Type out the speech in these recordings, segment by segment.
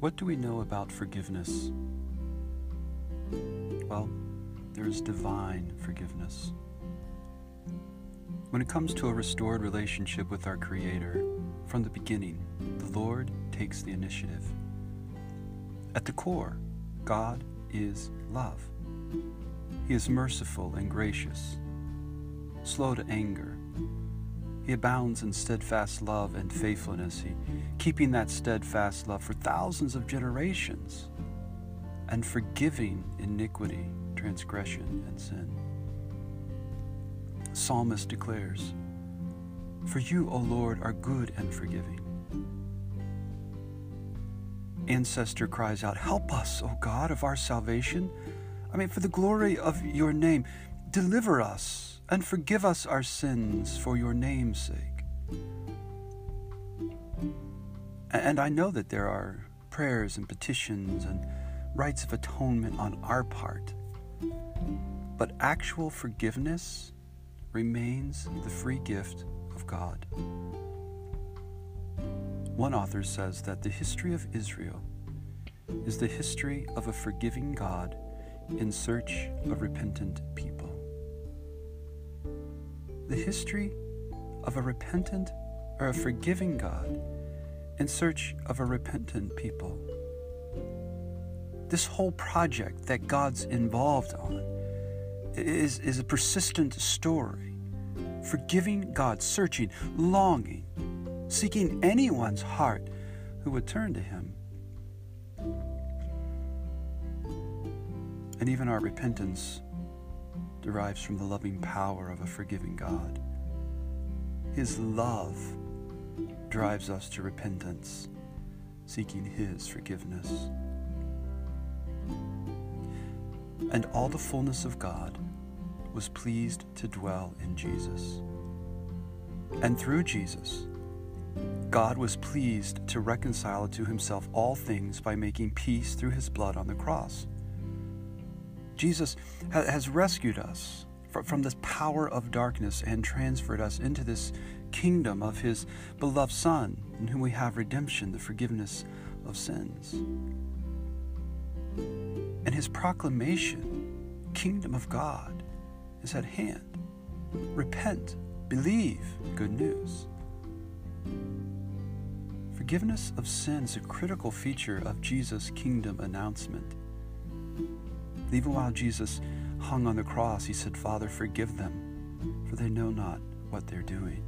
What do we know about forgiveness? Well, there is divine forgiveness. When it comes to a restored relationship with our Creator, from the beginning, the Lord takes the initiative. At the core, God is love. He is merciful and gracious, slow to anger. He abounds in steadfast love and faithfulness, he, keeping that steadfast love for thousands of generations and forgiving iniquity, transgression, and sin. The psalmist declares, For you, O Lord, are good and forgiving. Ancestor cries out, Help us, O God of our salvation. I mean, for the glory of your name, deliver us and forgive us our sins for your name's sake. And I know that there are prayers and petitions and rites of atonement on our part, but actual forgiveness remains the free gift of God. One author says that the history of Israel is the history of a forgiving God in search of repentant people. The history of a repentant or a forgiving God in search of a repentant people. This whole project that God's involved on is, is a persistent story. Forgiving God, searching, longing, seeking anyone's heart who would turn to Him. And even our repentance derives from the loving power of a forgiving God. His love drives us to repentance, seeking His forgiveness. And all the fullness of God was pleased to dwell in Jesus. And through Jesus, God was pleased to reconcile to himself all things by making peace through his blood on the cross. Jesus has rescued us from this power of darkness and transferred us into this kingdom of his beloved Son, in whom we have redemption, the forgiveness of sins. And his proclamation, kingdom of God, is at hand. Repent, believe, good news. Forgiveness of sin is a critical feature of Jesus' kingdom announcement. Even while Jesus hung on the cross, he said, Father, forgive them, for they know not what they're doing.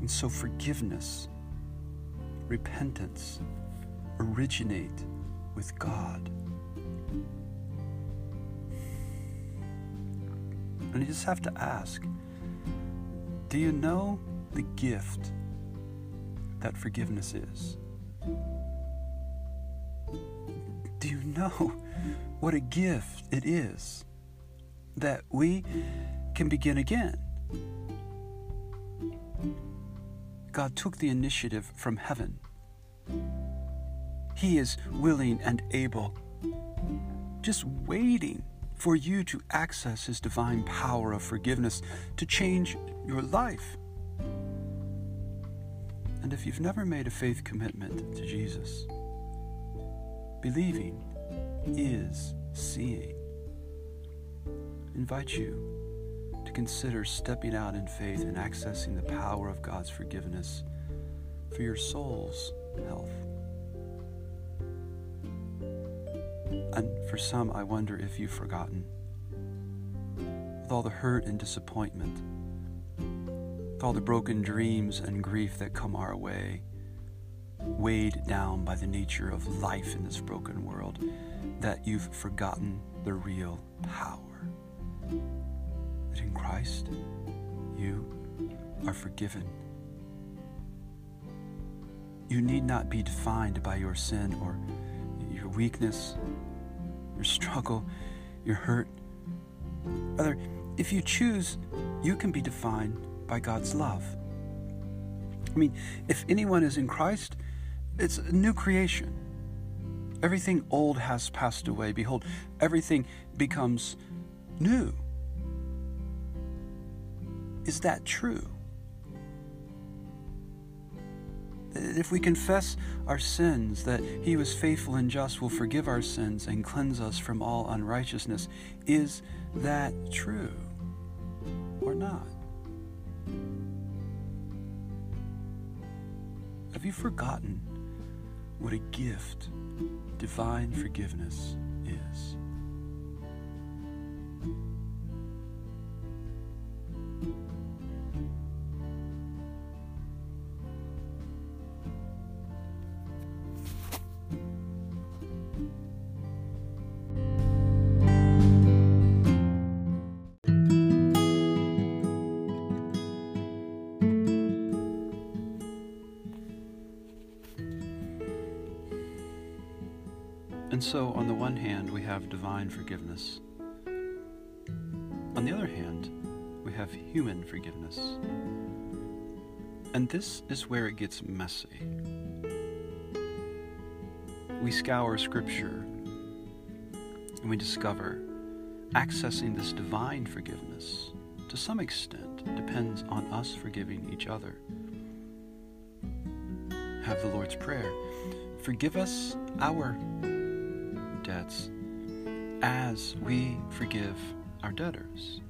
And so, forgiveness, repentance originate with God. And you just have to ask do you know the gift that forgiveness is? Do you know what a gift it is that we can begin again? God took the initiative from heaven. He is willing and able, just waiting for you to access His divine power of forgiveness to change your life. And if you've never made a faith commitment to Jesus, believing is seeing. I invite you to consider stepping out in faith and accessing the power of God's forgiveness for your soul's health. And for some, I wonder if you've forgotten. With all the hurt and disappointment, with all the broken dreams and grief that come our way, weighed down by the nature of life in this broken world, that you've forgotten the real power. That in Christ, you are forgiven. You need not be defined by your sin or your weakness, your struggle, your hurt. Rather, if you choose, you can be defined by God's love. I mean, if anyone is in Christ, it's a new creation. Everything old has passed away. Behold, everything becomes new. Is that true? If we confess our sins, that He was faithful and just will forgive our sins and cleanse us from all unrighteousness, is that true or not? Have you forgotten what a gift divine forgiveness is? Divine forgiveness. On the other hand, we have human forgiveness. And this is where it gets messy. We scour Scripture and we discover accessing this divine forgiveness, to some extent, depends on us forgiving each other. Have the Lord's Prayer. Forgive us our debts as we forgive our debtors.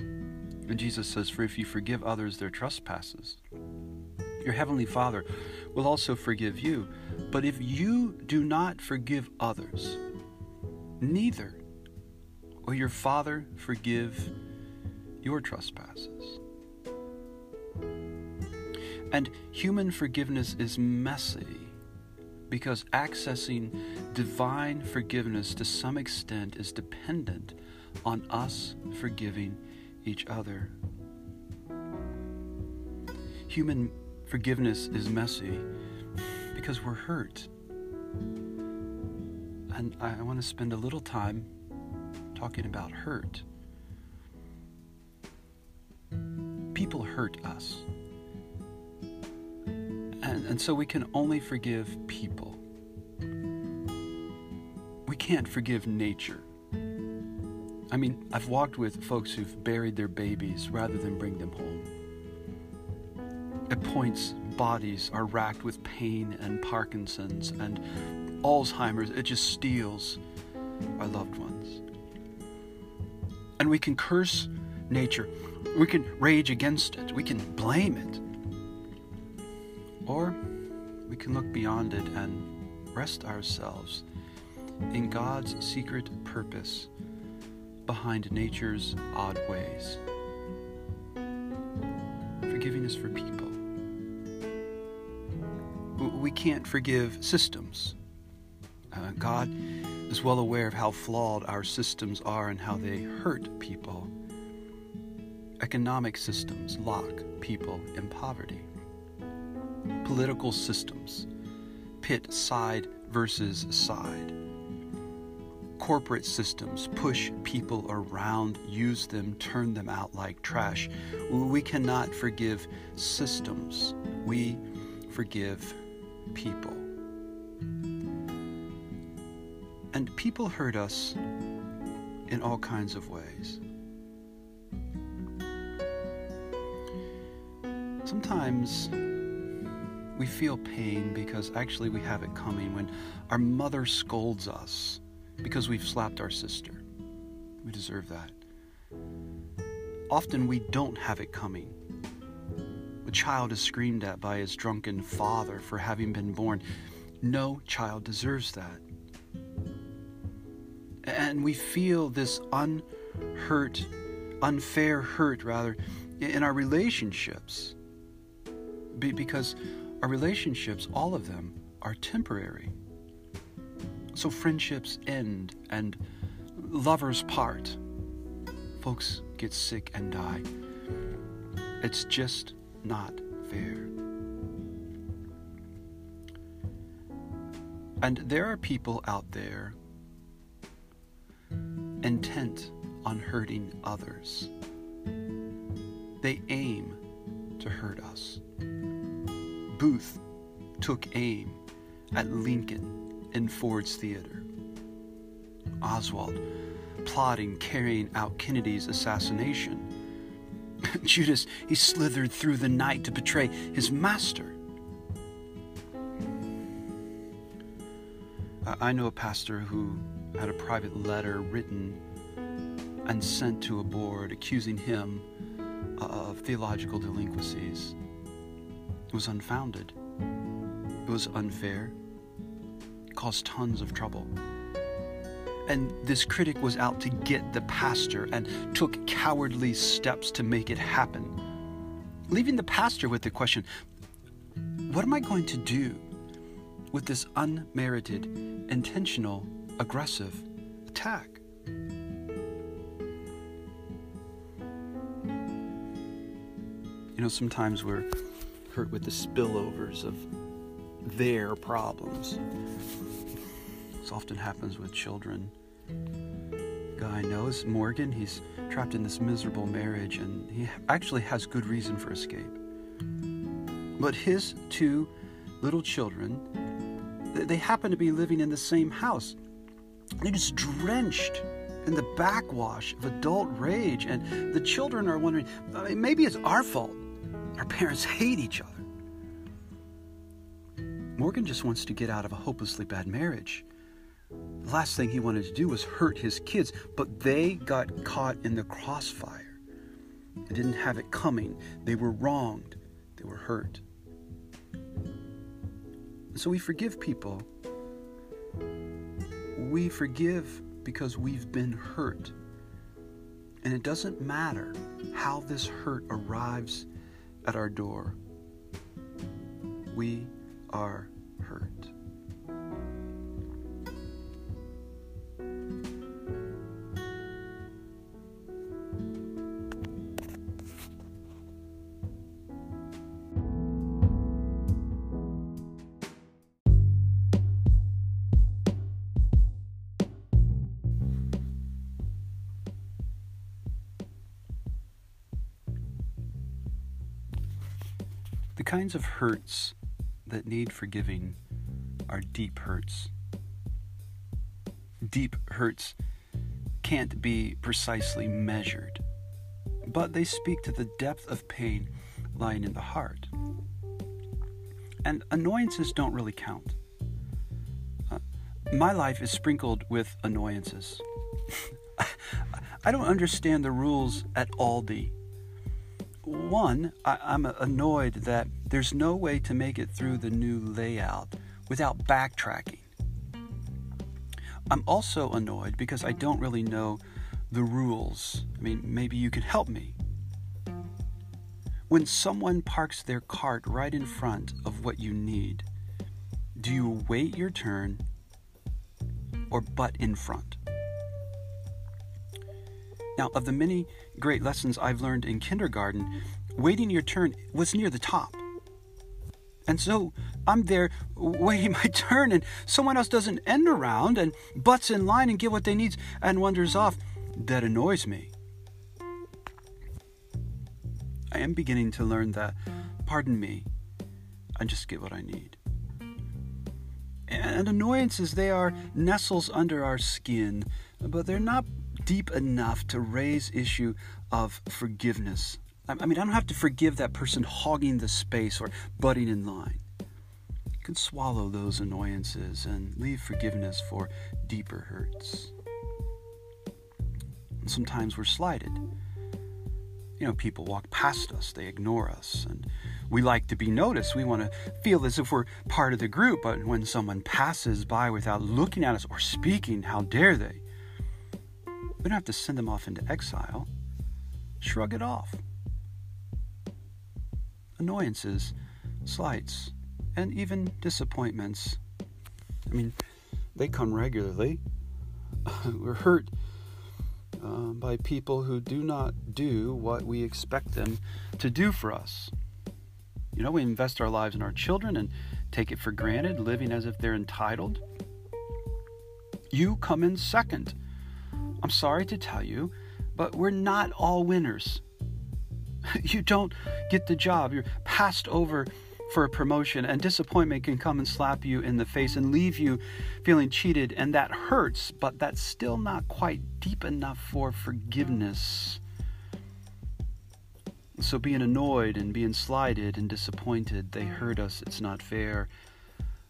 And Jesus says, For if you forgive others their trespasses, your heavenly Father will also forgive you. But if you do not forgive others, neither will your Father forgive your trespasses. And human forgiveness is messy because accessing divine forgiveness to some extent is dependent on us forgiving each other. Human forgiveness is messy because we're hurt. And I want to spend a little time talking about hurt. People hurt us. And, and so we can only forgive people. Can't forgive nature. I mean, I've walked with folks who've buried their babies rather than bring them home. At points, bodies are racked with pain and Parkinson's and Alzheimer's. It just steals our loved ones. And we can curse nature, we can rage against it, we can blame it. Or we can look beyond it and rest ourselves in God's secret purpose behind nature's odd ways. Forgiving is for people. We can't forgive systems. Uh, God is well aware of how flawed our systems are and how they hurt people. Economic systems lock people in poverty political systems pit side versus side. Corporate systems push people around, use them, turn them out like trash. We cannot forgive systems, we forgive people. And people hurt us in all kinds of ways. Sometimes we feel pain because actually we have it coming when our mother scolds us because we've slapped our sister. We deserve that. Often we don't have it coming. A child is screamed at by his drunken father for having been born. No child deserves that. And we feel this unhurt, unfair hurt, rather, in our relationships. because our relationships, all of them, are temporary. So friendships end and lovers part. Folks get sick and die. It's just not fair. And there are people out there intent on hurting others. They aim to hurt us. Booth took aim at Lincoln in Ford's Theater. Oswald plotting, carrying out Kennedy's assassination. Judas, he slithered through the night to betray his master. I know a pastor who had a private letter written and sent to a board accusing him uh, of theological delinquencies. It was unfounded, it was unfair, Caused tons of trouble. And this critic was out to get the pastor and took cowardly steps to make it happen, leaving the pastor with the question what am I going to do with this unmerited, intentional, aggressive attack? You know, sometimes we're hurt with the spillovers of their problems. This often happens with children. guy knows Morgan. He's trapped in this miserable marriage, and he actually has good reason for escape. But his two little children, they happen to be living in the same house. They're just drenched in the backwash of adult rage, and the children are wondering maybe it's our fault. Our parents hate each other. Morgan just wants to get out of a hopelessly bad marriage. The last thing he wanted to do was hurt his kids, but they got caught in the crossfire. They didn't have it coming. They were wronged. They were hurt. So we forgive people. We forgive because we've been hurt. And it doesn't matter how this hurt arrives at our door. We are hurt. The kinds of hurts that need forgiving are deep hurts. Deep hurts can't be precisely measured, but they speak to the depth of pain lying in the heart. And annoyances don't really count. Uh, my life is sprinkled with annoyances. I don't understand the rules at Aldi one, I, am annoyed that there's no way to make it through the new layout without backtracking. I'm also annoyed because I don't really know the rules. I mean, maybe you can help me. When someone parks their cart right in front of what you need, do you wait your turn or butt in front? Now, of the many great lessons I've learned in kindergarten, waiting your turn was near the top. And so I'm there waiting my turn, and someone else doesn't end around and butts in line and get what they need and wanders off. That annoys me. I am beginning to learn that, pardon me, I just get what I need. And annoyances, they are nestles under our skin, but they're not deep enough to raise issue of forgiveness. I mean, I don't have to forgive that person hogging the space or butting in line. You can swallow those annoyances and leave forgiveness for deeper hurts. And sometimes we're slighted. You know, people walk past us, they ignore us, and we like to be noticed. We want to feel as if we're part of the group, but when someone passes by without looking at us or speaking, how dare they? We don't have to send them off into exile. Shrug it off. Annoyances, slights, and even disappointments. I mean, they come regularly. We're hurt uh, by people who do not do what we expect them to do for us. You know, we invest our lives in our children and take it for granted, living as if they're entitled. You come in second I'm sorry to tell you, but we're not all winners. you don't get the job, you're passed over for a promotion, and disappointment can come and slap you in the face and leave you feeling cheated, and that hurts, but that's still not quite deep enough for forgiveness. So, being annoyed and being slighted and disappointed, they hurt us, it's not fair.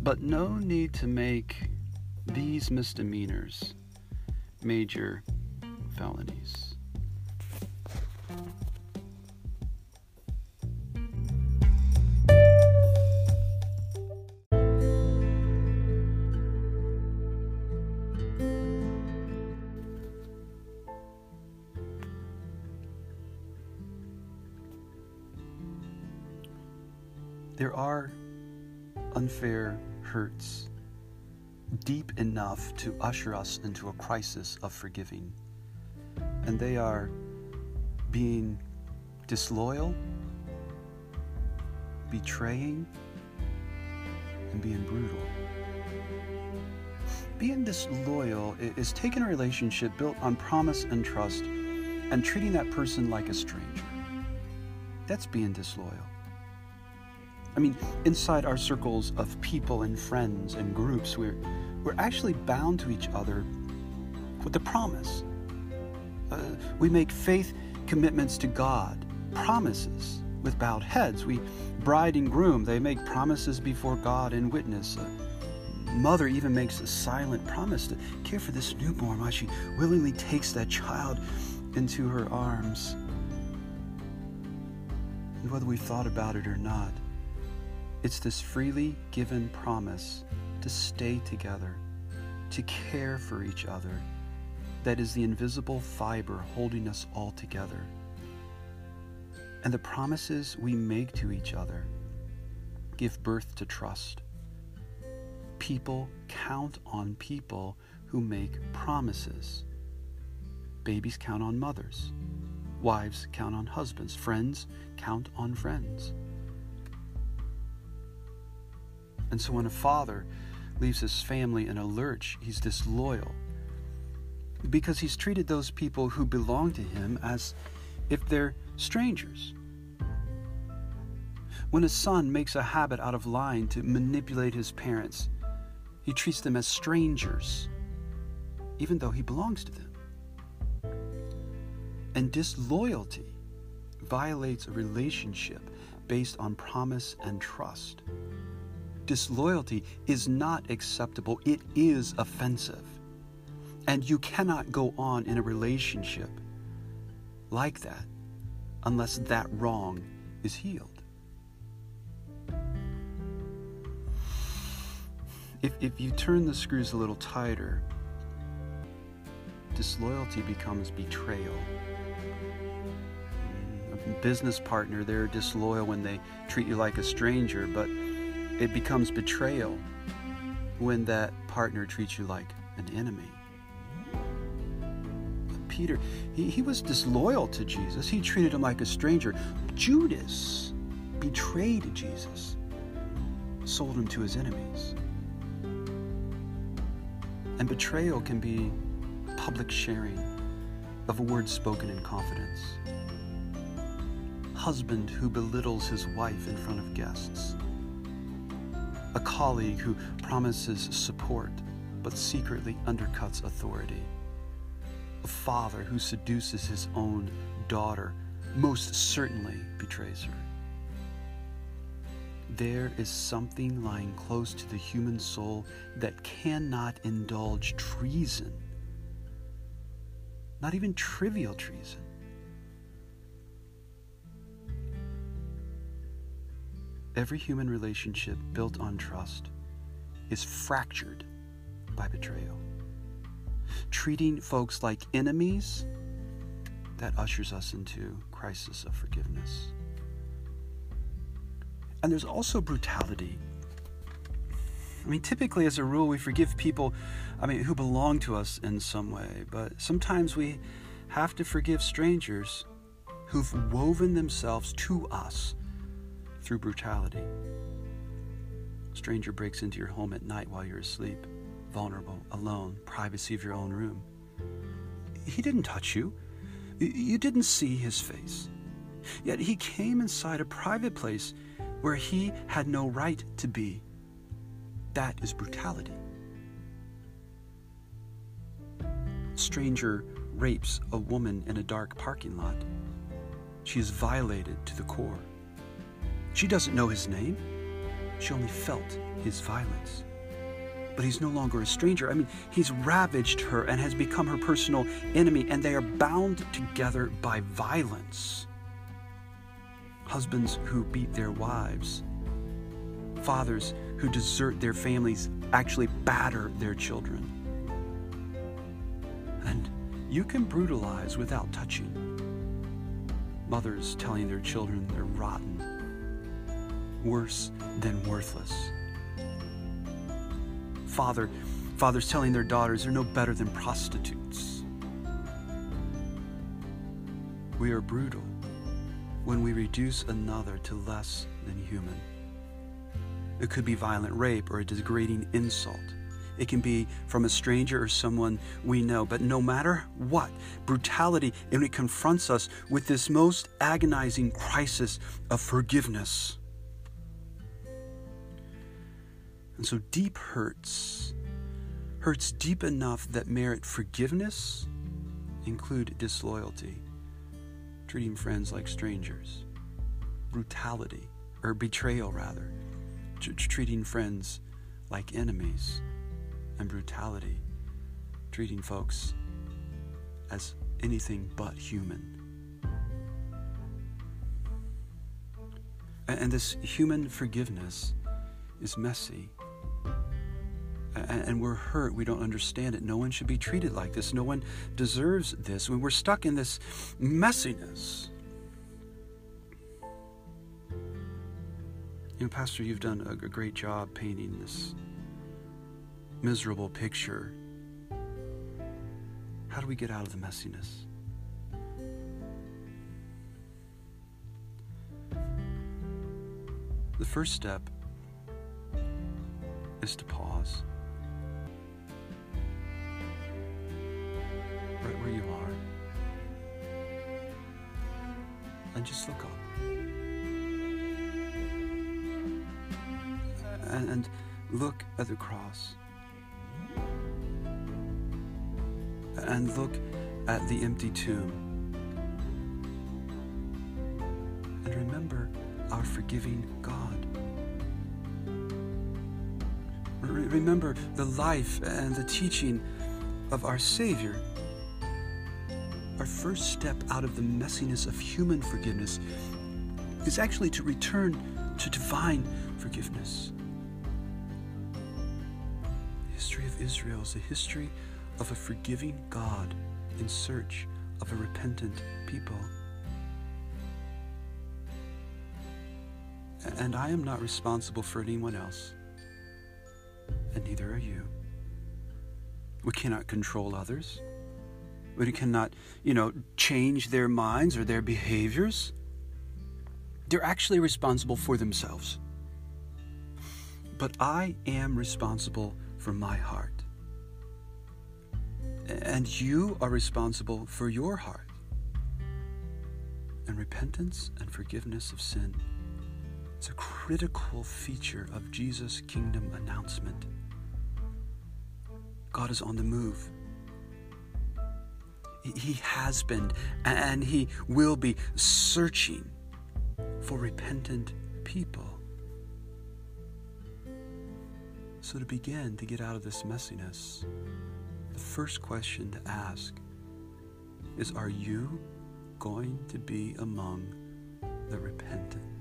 But no need to make these misdemeanors major felonies. Enough to usher us into a crisis of forgiving. And they are being disloyal, betraying, and being brutal. Being disloyal is taking a relationship built on promise and trust and treating that person like a stranger. That's being disloyal. I mean, inside our circles of people and friends and groups, we're, we're actually bound to each other with a promise. Uh, we make faith commitments to God, promises with bowed heads. We, bride and groom, they make promises before God and witness. Mother even makes a silent promise to care for this newborn while she willingly takes that child into her arms. And whether we thought about it or not, it's this freely given promise to stay together, to care for each other, that is the invisible fiber holding us all together. And the promises we make to each other give birth to trust. People count on people who make promises. Babies count on mothers. Wives count on husbands. Friends count on friends. And so when a father leaves his family in a lurch, he's disloyal because he's treated those people who belong to him as if they're strangers. When a son makes a habit out of lying to manipulate his parents, he treats them as strangers, even though he belongs to them. And disloyalty violates a relationship based on promise and trust disloyalty is not acceptable, it is offensive. And you cannot go on in a relationship like that unless that wrong is healed. If, if you turn the screws a little tighter, disloyalty becomes betrayal. A business partner, they're disloyal when they treat you like a stranger, but it becomes betrayal when that partner treats you like an enemy. Peter, he, he was disloyal to Jesus. He treated him like a stranger. Judas betrayed Jesus, sold him to his enemies. And betrayal can be public sharing of a word spoken in confidence. Husband who belittles his wife in front of guests a colleague who promises support but secretly undercuts authority, a father who seduces his own daughter most certainly betrays her. There is something lying close to the human soul that cannot indulge treason, not even trivial treason. Every human relationship built on trust is fractured by betrayal. Treating folks like enemies, that ushers us into crisis of forgiveness. And there's also brutality. I mean, typically, as a rule, we forgive people, I mean, who belong to us in some way, but sometimes we have to forgive strangers who've woven themselves to us through brutality. A stranger breaks into your home at night while you're asleep, vulnerable, alone, privacy of your own room. He didn't touch you. You didn't see his face. Yet he came inside a private place where he had no right to be. That is brutality. Stranger rapes a woman in a dark parking lot. She is violated to the core. She doesn't know his name. She only felt his violence. but he's no longer a stranger. I mean, he's ravaged her and has become her personal enemy, and they are bound together by violence. Husbands who beat their wives, fathers who desert their families, actually batter their children. And you can brutalize without touching. Mothers telling their children they're rotten, worse than worthless father, fathers telling their daughters they're no better than prostitutes. We are brutal when we reduce another to less than human. It could be violent rape or a degrading insult. It can be from a stranger or someone we know. But no matter what, brutality, and it confronts us with this most agonizing crisis of forgiveness. And so deep hurts, hurts deep enough that merit forgiveness, include disloyalty, treating friends like strangers, brutality, or betrayal rather, treating friends like enemies, and brutality, treating folks as anything but human. And this human forgiveness is messy and we're hurt. We don't understand it. No one should be treated like this. No one deserves this. When we're stuck in this messiness. You know, Pastor, you've done a great job painting this miserable picture. How do we get out of the messiness? The first step is to pause. And just look up. And, and look at the cross. And look at the empty tomb. And remember our forgiving God. Remember the life and the teaching of our Savior our first step out of the messiness of human forgiveness is actually to return to divine forgiveness. The history of Israel is a history of a forgiving God in search of a repentant people. And I am not responsible for anyone else, and neither are you. We cannot control others. We cannot, you know, change their minds or their behaviors. They're actually responsible for themselves. But I am responsible for my heart. And you are responsible for your heart. And repentance and forgiveness of sin is a critical feature of Jesus' kingdom announcement. God is on the move. He has been and He will be searching for repentant people. So, to begin to get out of this messiness, the first question to ask is Are you going to be among the repentant?